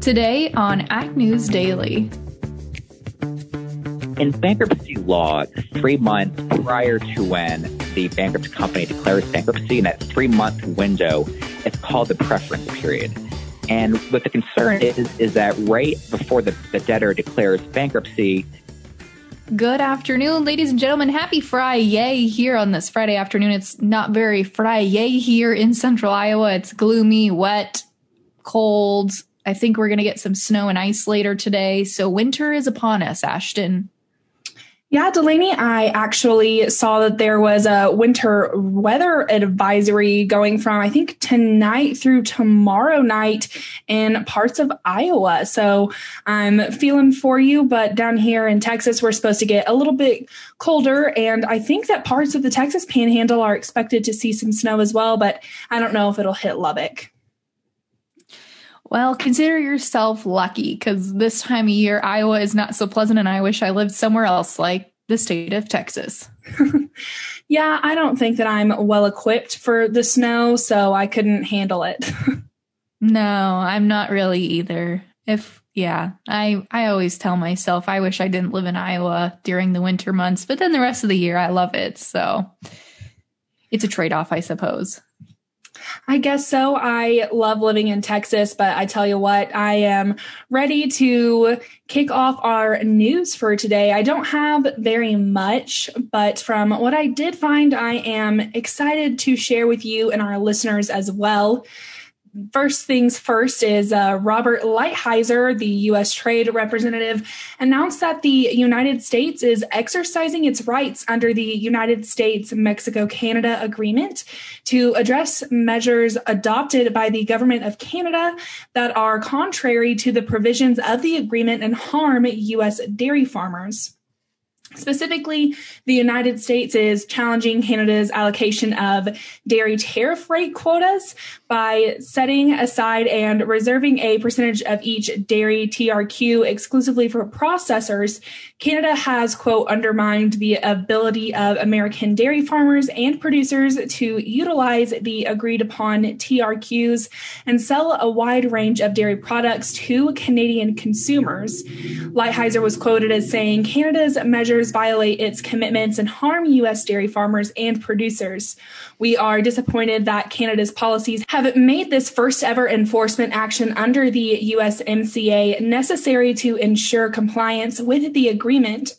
Today on Ag News Daily. In bankruptcy law, three months prior to when the bankrupt company declares bankruptcy, in that three month window, it's called the preference period. And what the concern is, is that right before the, the debtor declares bankruptcy, Good afternoon, ladies and gentlemen. Happy Friday here on this Friday afternoon. It's not very Friday here in central Iowa. It's gloomy, wet, cold. I think we're going to get some snow and ice later today. So winter is upon us, Ashton. Yeah, Delaney, I actually saw that there was a winter weather advisory going from, I think, tonight through tomorrow night in parts of Iowa. So I'm feeling for you, but down here in Texas, we're supposed to get a little bit colder. And I think that parts of the Texas panhandle are expected to see some snow as well, but I don't know if it'll hit Lubbock. Well, consider yourself lucky because this time of year, Iowa is not so pleasant, and I wish I lived somewhere else like the state of Texas. yeah, I don't think that I'm well equipped for the snow, so I couldn't handle it. no, I'm not really either. If yeah, I I always tell myself I wish I didn't live in Iowa during the winter months, but then the rest of the year I love it. So it's a trade-off, I suppose. I guess so. I love living in Texas, but I tell you what, I am ready to kick off our news for today. I don't have very much, but from what I did find, I am excited to share with you and our listeners as well first things first is uh, Robert Lighthizer, the U.S. Trade Representative, announced that the United States is exercising its rights under the United States Mexico Canada Agreement to address measures adopted by the government of Canada that are contrary to the provisions of the agreement and harm U.S. dairy farmers. Specifically, the United States is challenging Canada's allocation of dairy tariff rate quotas by setting aside and reserving a percentage of each dairy TRQ exclusively for processors. Canada has, quote, undermined the ability of American dairy farmers and producers to utilize the agreed upon TRQs and sell a wide range of dairy products to Canadian consumers. Lighthizer was quoted as saying Canada's measures violate its commitments and harm U.S. dairy farmers and producers. We are disappointed that Canada's policies have made this first ever enforcement action under the USMCA necessary to ensure compliance with the agreement.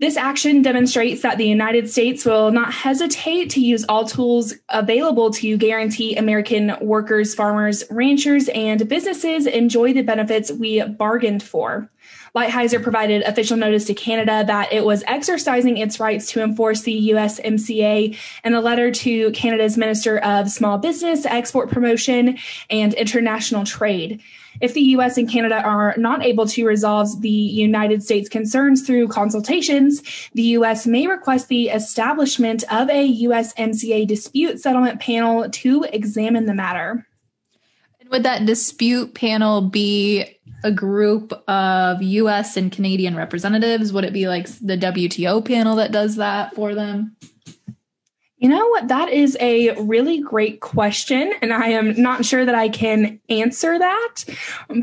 This action demonstrates that the United States will not hesitate to use all tools available to guarantee American workers, farmers, ranchers, and businesses enjoy the benefits we bargained for. Lighthizer provided official notice to Canada that it was exercising its rights to enforce the USMCA in a letter to Canada's Minister of Small Business, Export Promotion, and International Trade. If the US and Canada are not able to resolve the United States concerns through consultations, the US may request the establishment of a USMCA dispute settlement panel to examine the matter. Would that dispute panel be a group of US and Canadian representatives? Would it be like the WTO panel that does that for them? You know what? That is a really great question, and I am not sure that I can answer that.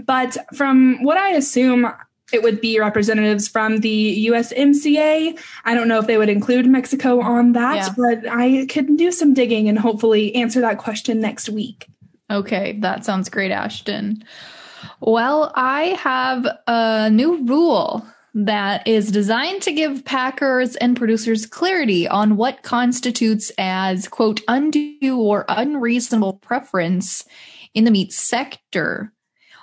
But from what I assume, it would be representatives from the USMCA. I don't know if they would include Mexico on that, yeah. but I could do some digging and hopefully answer that question next week. Okay, that sounds great, Ashton. Well, I have a new rule that is designed to give packers and producers clarity on what constitutes as, quote, undue or unreasonable preference in the meat sector.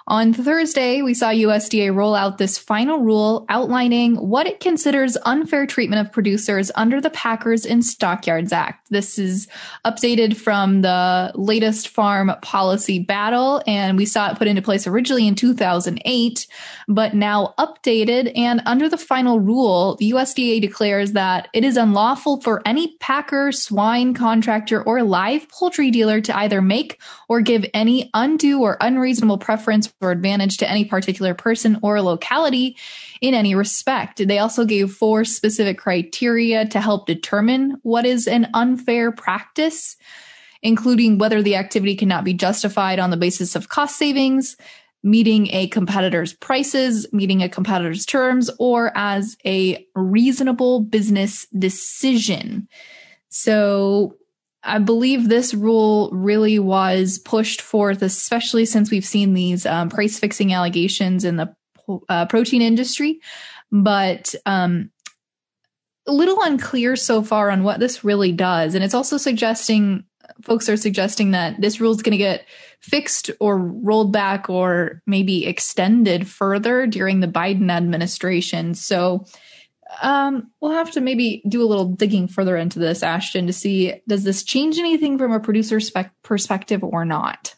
On Thursday, we saw USDA roll out this final rule outlining what it considers unfair treatment of producers under the Packers and Stockyards Act. This is updated from the latest farm policy battle, and we saw it put into place originally in 2008, but now updated. And under the final rule, the USDA declares that it is unlawful for any packer, swine contractor, or live poultry dealer to either make or give any undue or unreasonable preference or advantage to any particular person or locality in any respect. They also gave four specific criteria to help determine what is an unfair practice, including whether the activity cannot be justified on the basis of cost savings, meeting a competitor's prices, meeting a competitor's terms, or as a reasonable business decision. So I believe this rule really was pushed forth, especially since we've seen these um, price fixing allegations in the uh, protein industry. But um, a little unclear so far on what this really does. And it's also suggesting, folks are suggesting that this rule is going to get fixed or rolled back or maybe extended further during the Biden administration. So um, we'll have to maybe do a little digging further into this, Ashton, to see does this change anything from a producer spec- perspective or not?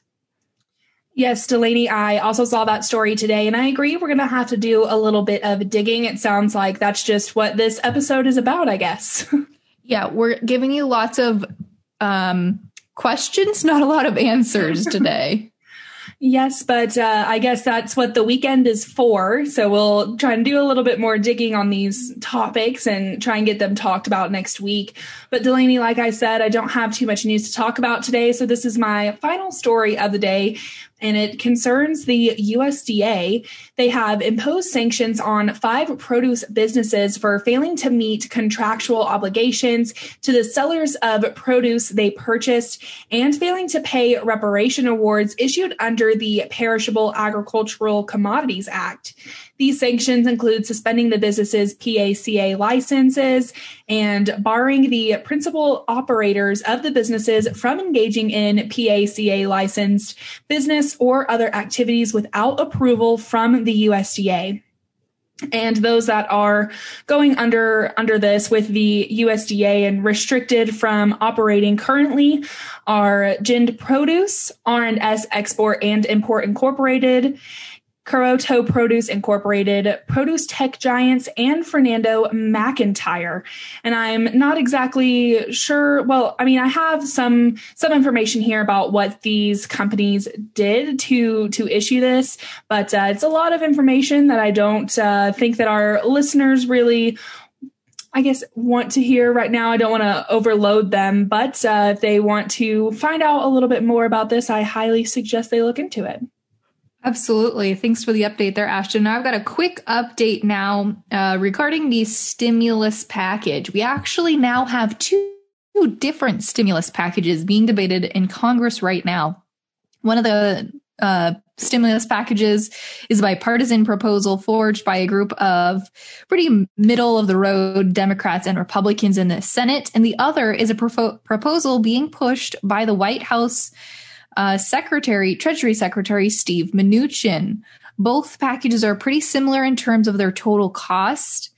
Yes, Delaney, I also saw that story today, and I agree we're going to have to do a little bit of digging. It sounds like that's just what this episode is about, I guess. yeah, we're giving you lots of um, questions, not a lot of answers today. Yes, but uh, I guess that's what the weekend is for. So we'll try and do a little bit more digging on these topics and try and get them talked about next week. But Delaney, like I said, I don't have too much news to talk about today. So this is my final story of the day and it concerns the USDA. They have imposed sanctions on five produce businesses for failing to meet contractual obligations to the sellers of produce they purchased and failing to pay reparation awards issued under the Perishable Agricultural Commodities Act. These sanctions include suspending the business's PACA licenses and barring the principal operators of the businesses from engaging in PACA licensed business or other activities without approval from the USDA and those that are going under under this with the USDA and restricted from operating currently are Gind Produce, R&S Export and Import Incorporated, Caroto Produce Incorporated, Produce Tech Giants, and Fernando McIntyre. And I'm not exactly sure. Well, I mean, I have some some information here about what these companies did to to issue this, but uh, it's a lot of information that I don't uh, think that our listeners really I guess, want to hear right now. I don't want to overload them, but uh, if they want to find out a little bit more about this, I highly suggest they look into it. Absolutely. Thanks for the update there, Ashton. I've got a quick update now uh, regarding the stimulus package. We actually now have two different stimulus packages being debated in Congress right now. One of the uh, stimulus packages is a bipartisan proposal forged by a group of pretty middle of the road Democrats and Republicans in the Senate. And the other is a pro- proposal being pushed by the White House uh, Secretary, Treasury Secretary Steve Mnuchin. Both packages are pretty similar in terms of their total cost.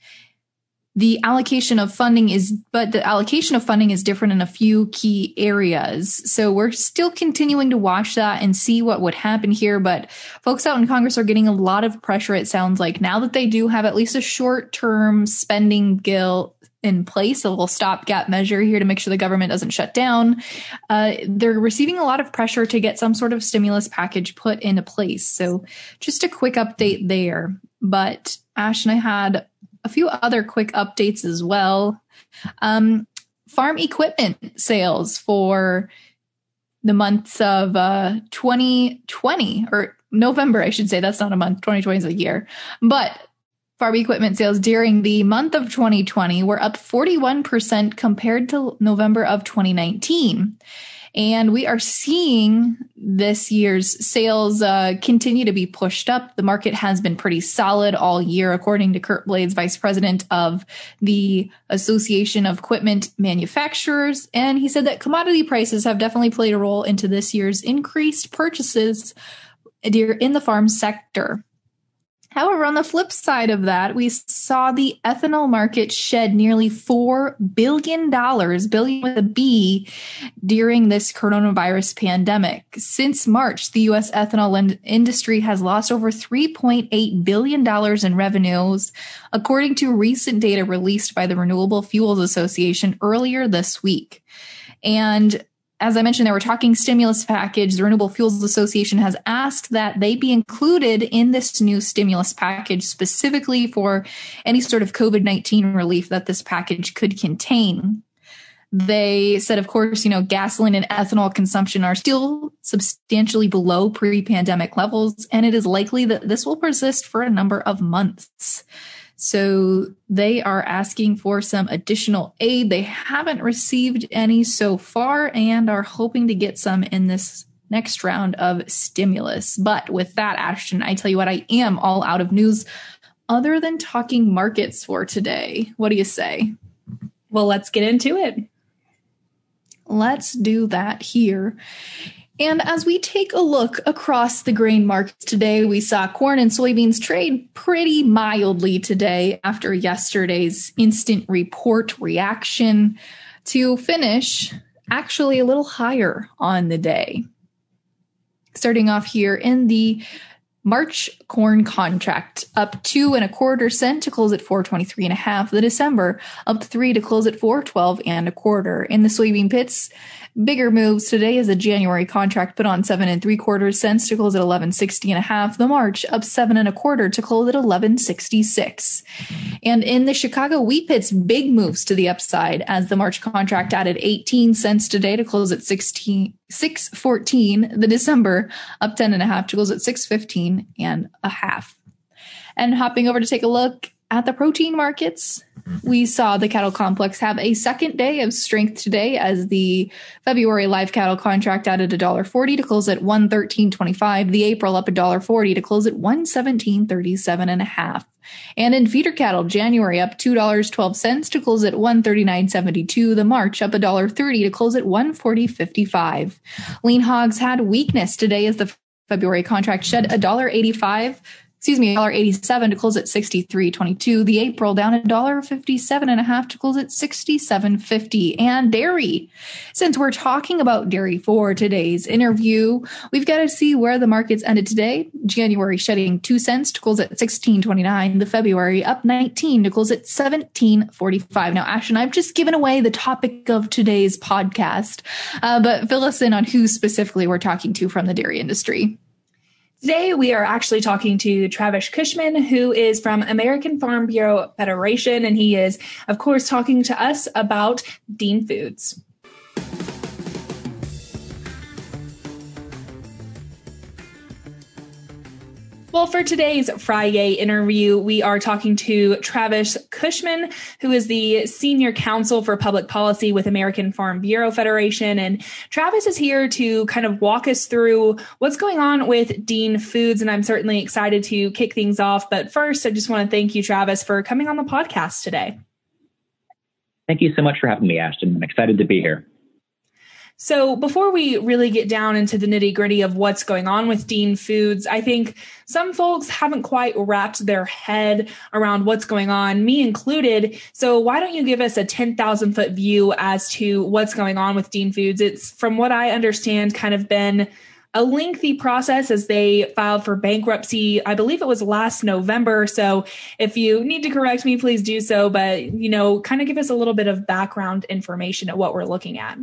The allocation of funding is, but the allocation of funding is different in a few key areas. So we're still continuing to watch that and see what would happen here. But folks out in Congress are getting a lot of pressure, it sounds like, now that they do have at least a short term spending bill in place, a little stopgap measure here to make sure the government doesn't shut down. Uh, they're receiving a lot of pressure to get some sort of stimulus package put into place. So, just a quick update there. But Ash and I had a few other quick updates as well. Um, farm equipment sales for the months of uh, 2020 or November, I should say. That's not a month. 2020 is a year. But Farm equipment sales during the month of 2020 were up 41% compared to November of 2019. And we are seeing this year's sales uh, continue to be pushed up. The market has been pretty solid all year, according to Curt Blades, vice president of the Association of Equipment Manufacturers. And he said that commodity prices have definitely played a role into this year's increased purchases in the farm sector. However, on the flip side of that, we saw the ethanol market shed nearly $4 billion, billion with a B, during this coronavirus pandemic. Since March, the U.S. ethanol industry has lost over $3.8 billion in revenues, according to recent data released by the Renewable Fuels Association earlier this week. And as I mentioned, they were talking stimulus package. The Renewable Fuels Association has asked that they be included in this new stimulus package specifically for any sort of COVID 19 relief that this package could contain. They said, of course, you know, gasoline and ethanol consumption are still substantially below pre pandemic levels, and it is likely that this will persist for a number of months. So they are asking for some additional aid. They haven't received any so far and are hoping to get some in this next round of stimulus. But with that, Ashton, I tell you what, I am all out of news other than talking markets for today. What do you say? Well, let's get into it. Let's do that here. And as we take a look across the grain markets today, we saw corn and soybeans trade pretty mildly today after yesterday's instant report reaction to finish actually a little higher on the day. Starting off here in the March corn contract up two and a quarter cent to close at 423 and a half. The December up three to close at 412 and a quarter. In the soybean pits, Bigger moves today as a January contract put on seven and three quarters cents to close at eleven sixty and a half. The March up seven and a quarter to close at eleven sixty six. And in the Chicago wheat pits, big moves to the upside as the March contract added 18 cents today to close at 16, 614. The December up 10 and a half to close at 615 and a half. And hopping over to take a look at the protein markets, we saw the cattle complex have a second day of strength today as the February live cattle contract added $1.40 to close at 113.25. The April up $1.40 to close at 117.37 and a half. And in feeder cattle, January up $2.12 to close at 139.72. The March up $1.30 to close at 140.55. Lean hogs had weakness today as the February contract shed $1.85 excuse me, $1.87 to close at 63.22. The April down a dollar fifty-seven and a half to close at 67.50. And dairy. Since we're talking about dairy for today's interview, we've got to see where the markets ended today. January shedding 2 cents to close at 16.29. The February up 19 to close at 17.45. Now, Ashton, I've just given away the topic of today's podcast, uh, but fill us in on who specifically we're talking to from the dairy industry. Today, we are actually talking to Travis Cushman, who is from American Farm Bureau Federation, and he is, of course, talking to us about Dean Foods. Well, for today's Friday interview, we are talking to Travis Cushman, who is the Senior Counsel for Public Policy with American Farm Bureau Federation. And Travis is here to kind of walk us through what's going on with Dean Foods. And I'm certainly excited to kick things off. But first, I just want to thank you, Travis, for coming on the podcast today. Thank you so much for having me, Ashton. I'm excited to be here. So, before we really get down into the nitty gritty of what's going on with Dean Foods, I think some folks haven't quite wrapped their head around what's going on, me included. So, why don't you give us a 10,000 foot view as to what's going on with Dean Foods? It's, from what I understand, kind of been a lengthy process as they filed for bankruptcy. I believe it was last November. So if you need to correct me, please do so. But, you know, kind of give us a little bit of background information at what we're looking at.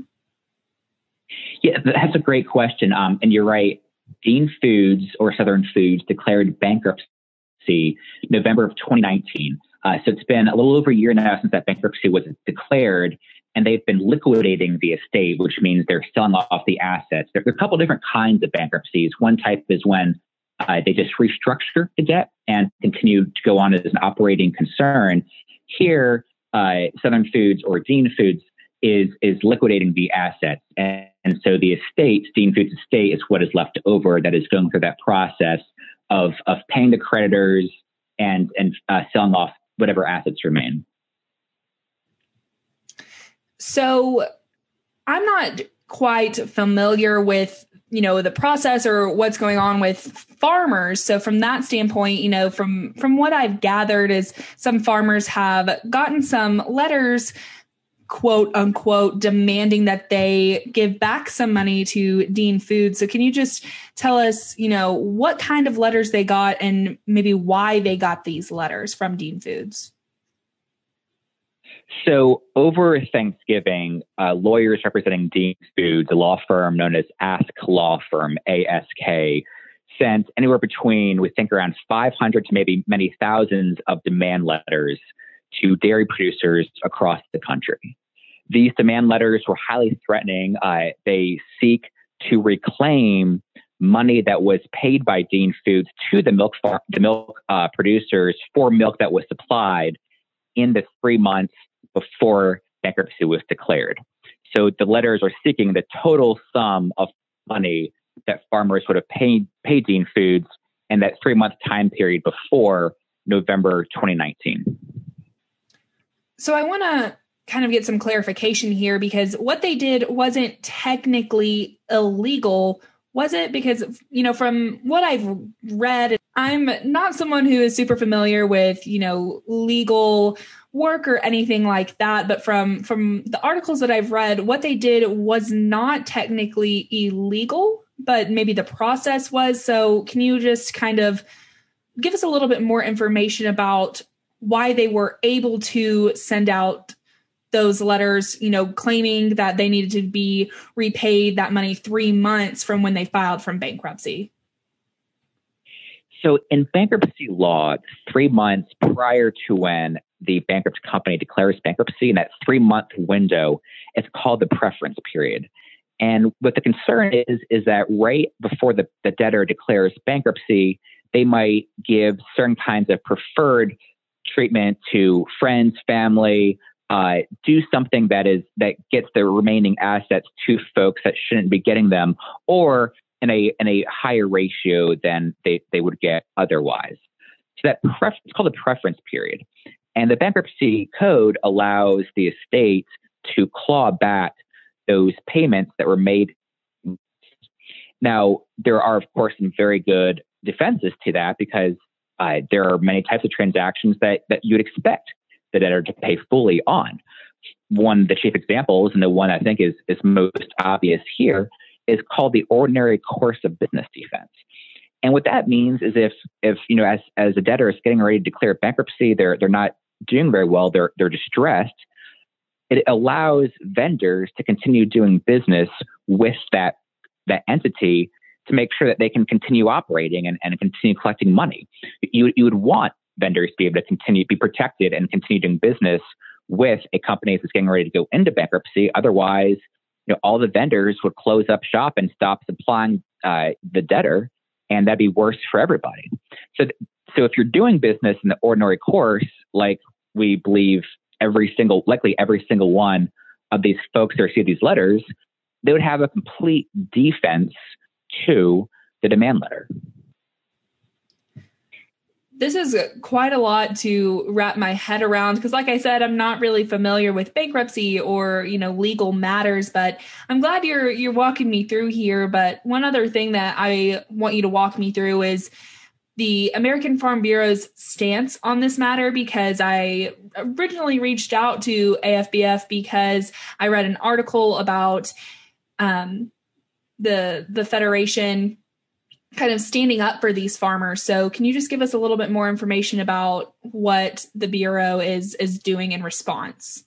Yeah, that's a great question. Um, and you're right. Dean Foods or Southern Foods declared bankruptcy November of 2019. Uh, so it's been a little over a year now since that bankruptcy was declared, and they've been liquidating the estate, which means they're selling off the assets. There, there are a couple different kinds of bankruptcies. One type is when uh, they just restructure the debt and continue to go on as an operating concern. Here, uh, Southern Foods or Dean Foods is is liquidating the assets, and, and so the estate, Dean Foods estate, is what is left over that is going through that process of of paying the creditors and and uh, selling off whatever assets remain. So, I'm not quite familiar with you know the process or what's going on with farmers so from that standpoint you know from from what i've gathered is some farmers have gotten some letters quote unquote demanding that they give back some money to Dean Foods. So can you just tell us, you know, what kind of letters they got and maybe why they got these letters from Dean Foods? So over Thanksgiving, uh, lawyers representing Dean Foods, a law firm known as Ask Law Firm, ASK, sent anywhere between, we think, around 500 to maybe many thousands of demand letters to dairy producers across the country. these demand letters were highly threatening. Uh, they seek to reclaim money that was paid by Dean Foods to the milk far- the milk uh, producers for milk that was supplied in the three months before bankruptcy was declared. So the letters are seeking the total sum of money that farmers would have paid paid Dean Foods in that three month time period before November 2019. So I want to kind of get some clarification here because what they did wasn't technically illegal was it? Because you know from what i've read i'm not someone who is super familiar with you know legal work or anything like that but from from the articles that i've read what they did was not technically illegal but maybe the process was. So can you just kind of give us a little bit more information about why they were able to send out those letters, you know, claiming that they needed to be repaid that money three months from when they filed from bankruptcy? So, in bankruptcy law, three months prior to when the bankrupt company declares bankruptcy, in that three month window, it's called the preference period. And what the concern is, is that right before the, the debtor declares bankruptcy, they might give certain kinds of preferred treatment to friends, family, uh, do something that is that gets the remaining assets to folks that shouldn't be getting them, or in a in a higher ratio than they, they would get otherwise. So that pref- it's called a preference period, and the bankruptcy code allows the estate to claw back those payments that were made. Now there are of course some very good defenses to that because uh, there are many types of transactions that that you'd expect the debtor to pay fully on. One of the chief examples, and the one I think is, is most obvious here, is called the ordinary course of business defense. And what that means is if if you know as as a debtor is getting ready to declare bankruptcy, they're they're not doing very well, they're they're distressed. It allows vendors to continue doing business with that that entity to make sure that they can continue operating and, and continue collecting money. You, you would want vendors to be able to continue be protected and continue doing business with a company that's getting ready to go into bankruptcy. Otherwise, you know, all the vendors would close up shop and stop supplying uh, the debtor, and that'd be worse for everybody. So, th- so if you're doing business in the ordinary course, like we believe every single, likely every single one of these folks that receive these letters, they would have a complete defense to the demand letter. This is quite a lot to wrap my head around because like i said i'm not really familiar with bankruptcy or you know legal matters but i'm glad you're you're walking me through here. But one other thing that i want you to walk me through is the american farm bureau's stance on this matter because i originally reached out to afbf because i read an article about um, the the federation kind of standing up for these farmers. So can you just give us a little bit more information about what the bureau is is doing in response?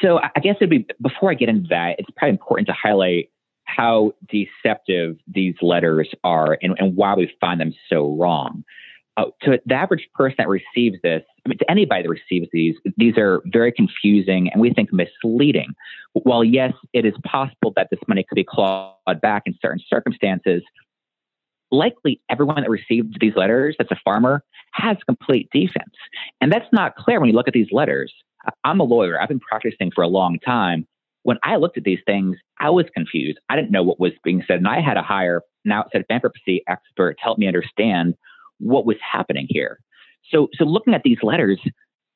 So I guess it'd be before I get into that, it's probably important to highlight how deceptive these letters are and, and why we find them so wrong uh, to the average person that receives this, I mean, to anybody that receives these, these are very confusing and we think misleading. While yes, it is possible that this money could be clawed back in certain circumstances, likely everyone that received these letters that's a farmer has complete defense. And that's not clear when you look at these letters. I'm a lawyer. I've been practicing for a long time. When I looked at these things, I was confused. I didn't know what was being said. And I had to hire an outside bankruptcy expert to help me understand what was happening here. So, so looking at these letters,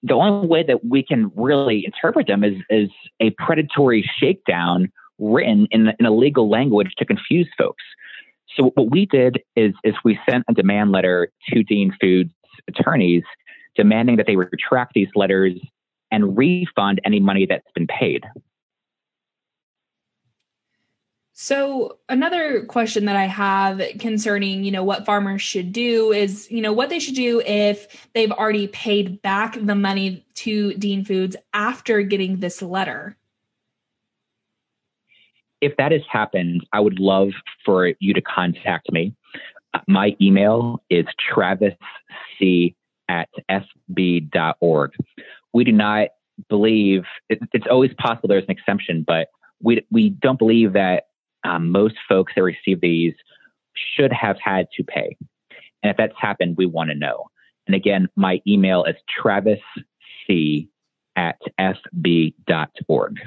the only way that we can really interpret them is, is a predatory shakedown written in, in a legal language to confuse folks. So what we did is, is we sent a demand letter to Dean Foods attorneys demanding that they retract these letters and refund any money that's been paid. So another question that I have concerning, you know, what farmers should do is, you know, what they should do if they've already paid back the money to Dean Foods after getting this letter. If that has happened, I would love for you to contact me. My email is travisc at fb.org. We do not believe it, it's always possible there's an exemption, but we we don't believe that um, most folks that receive these should have had to pay. And if that's happened, we want to know. And again, my email is travisc at fb.org.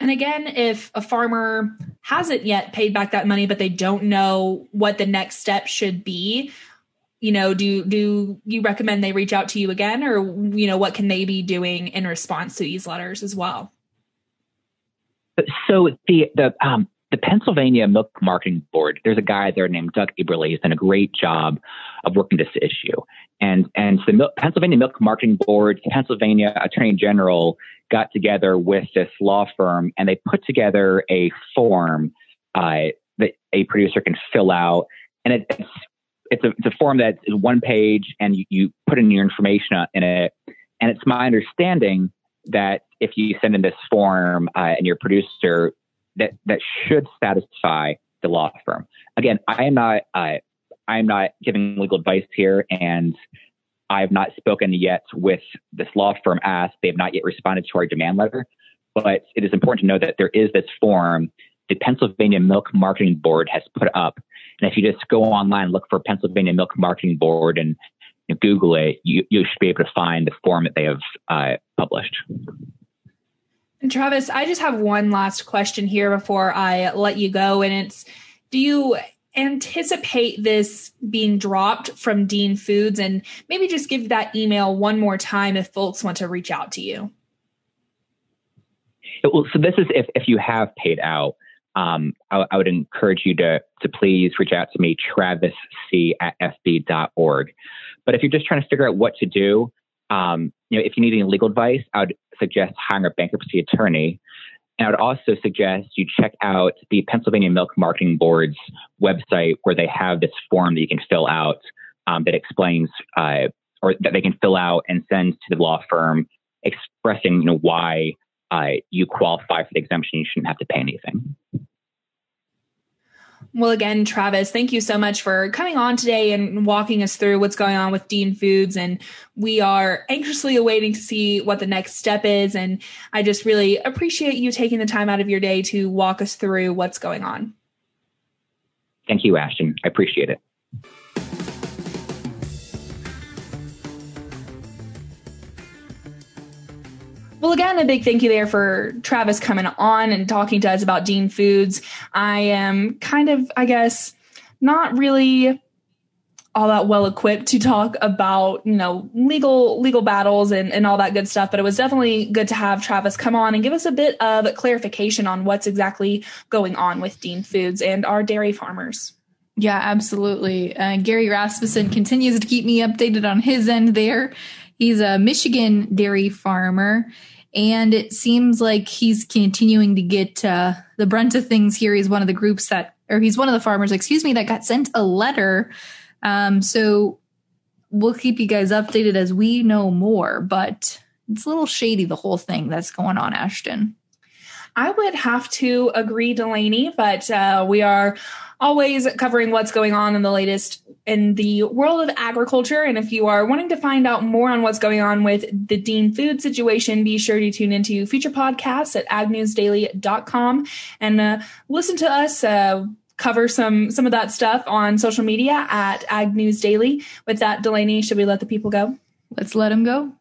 And again, if a farmer hasn't yet paid back that money, but they don't know what the next step should be, you know, do do you recommend they reach out to you again, or you know, what can they be doing in response to these letters as well? So the the um, the Pennsylvania Milk Marketing Board, there's a guy there named Doug Eberle. He's done a great job of working this issue. And, and the Mil- Pennsylvania Milk Marketing Board, Pennsylvania Attorney General got together with this law firm and they put together a form uh, that a producer can fill out. And it, it's, it's, a, it's a form that is one page and you, you put in your information in it. And it's my understanding that if you send in this form uh, and your producer that that should satisfy the law firm. Again, I am not uh, I am not giving legal advice here, and I have not spoken yet with this law firm. Asked, they have not yet responded to our demand letter, but it is important to know that there is this form the Pennsylvania Milk Marketing Board has put up, and if you just go online, look for Pennsylvania Milk Marketing Board, and you know, Google it, you, you should be able to find the form that they have uh, published. And Travis, I just have one last question here before I let you go. And it's do you anticipate this being dropped from Dean Foods? And maybe just give that email one more time if folks want to reach out to you. Well, so this is if, if you have paid out. Um, I, I, would encourage you to to please reach out to me, Travis C at fb.org. But if you're just trying to figure out what to do, um, you know, if you need any legal advice, I would suggest hiring a bankruptcy attorney. And I would also suggest you check out the Pennsylvania Milk Marketing Board's website where they have this form that you can fill out um, that explains uh, or that they can fill out and send to the law firm expressing you know why uh, you qualify for the exemption. You shouldn't have to pay anything. Well, again, Travis, thank you so much for coming on today and walking us through what's going on with Dean Foods. And we are anxiously awaiting to see what the next step is. And I just really appreciate you taking the time out of your day to walk us through what's going on. Thank you, Ashton. I appreciate it. Well, again, a big thank you there for Travis coming on and talking to us about Dean Foods. I am kind of, I guess, not really all that well equipped to talk about you know legal legal battles and, and all that good stuff but it was definitely good to have travis come on and give us a bit of clarification on what's exactly going on with dean foods and our dairy farmers. Yeah absolutely. Uh, gary rasmussen continues to keep me updated on his end there He's a Michigan dairy farmer, and it seems like he's continuing to get uh, the brunt of things here. He's one of the groups that, or he's one of the farmers, excuse me, that got sent a letter. Um, so we'll keep you guys updated as we know more, but it's a little shady, the whole thing that's going on, Ashton. I would have to agree, Delaney, but uh, we are always covering what's going on in the latest in the world of agriculture. And if you are wanting to find out more on what's going on with the Dean Food situation, be sure to tune into future podcasts at agnewsdaily.com and uh, listen to us. Uh, cover some some of that stuff on social media at Ag News Daily. With that, Delaney, should we let the people go? Let's let them go.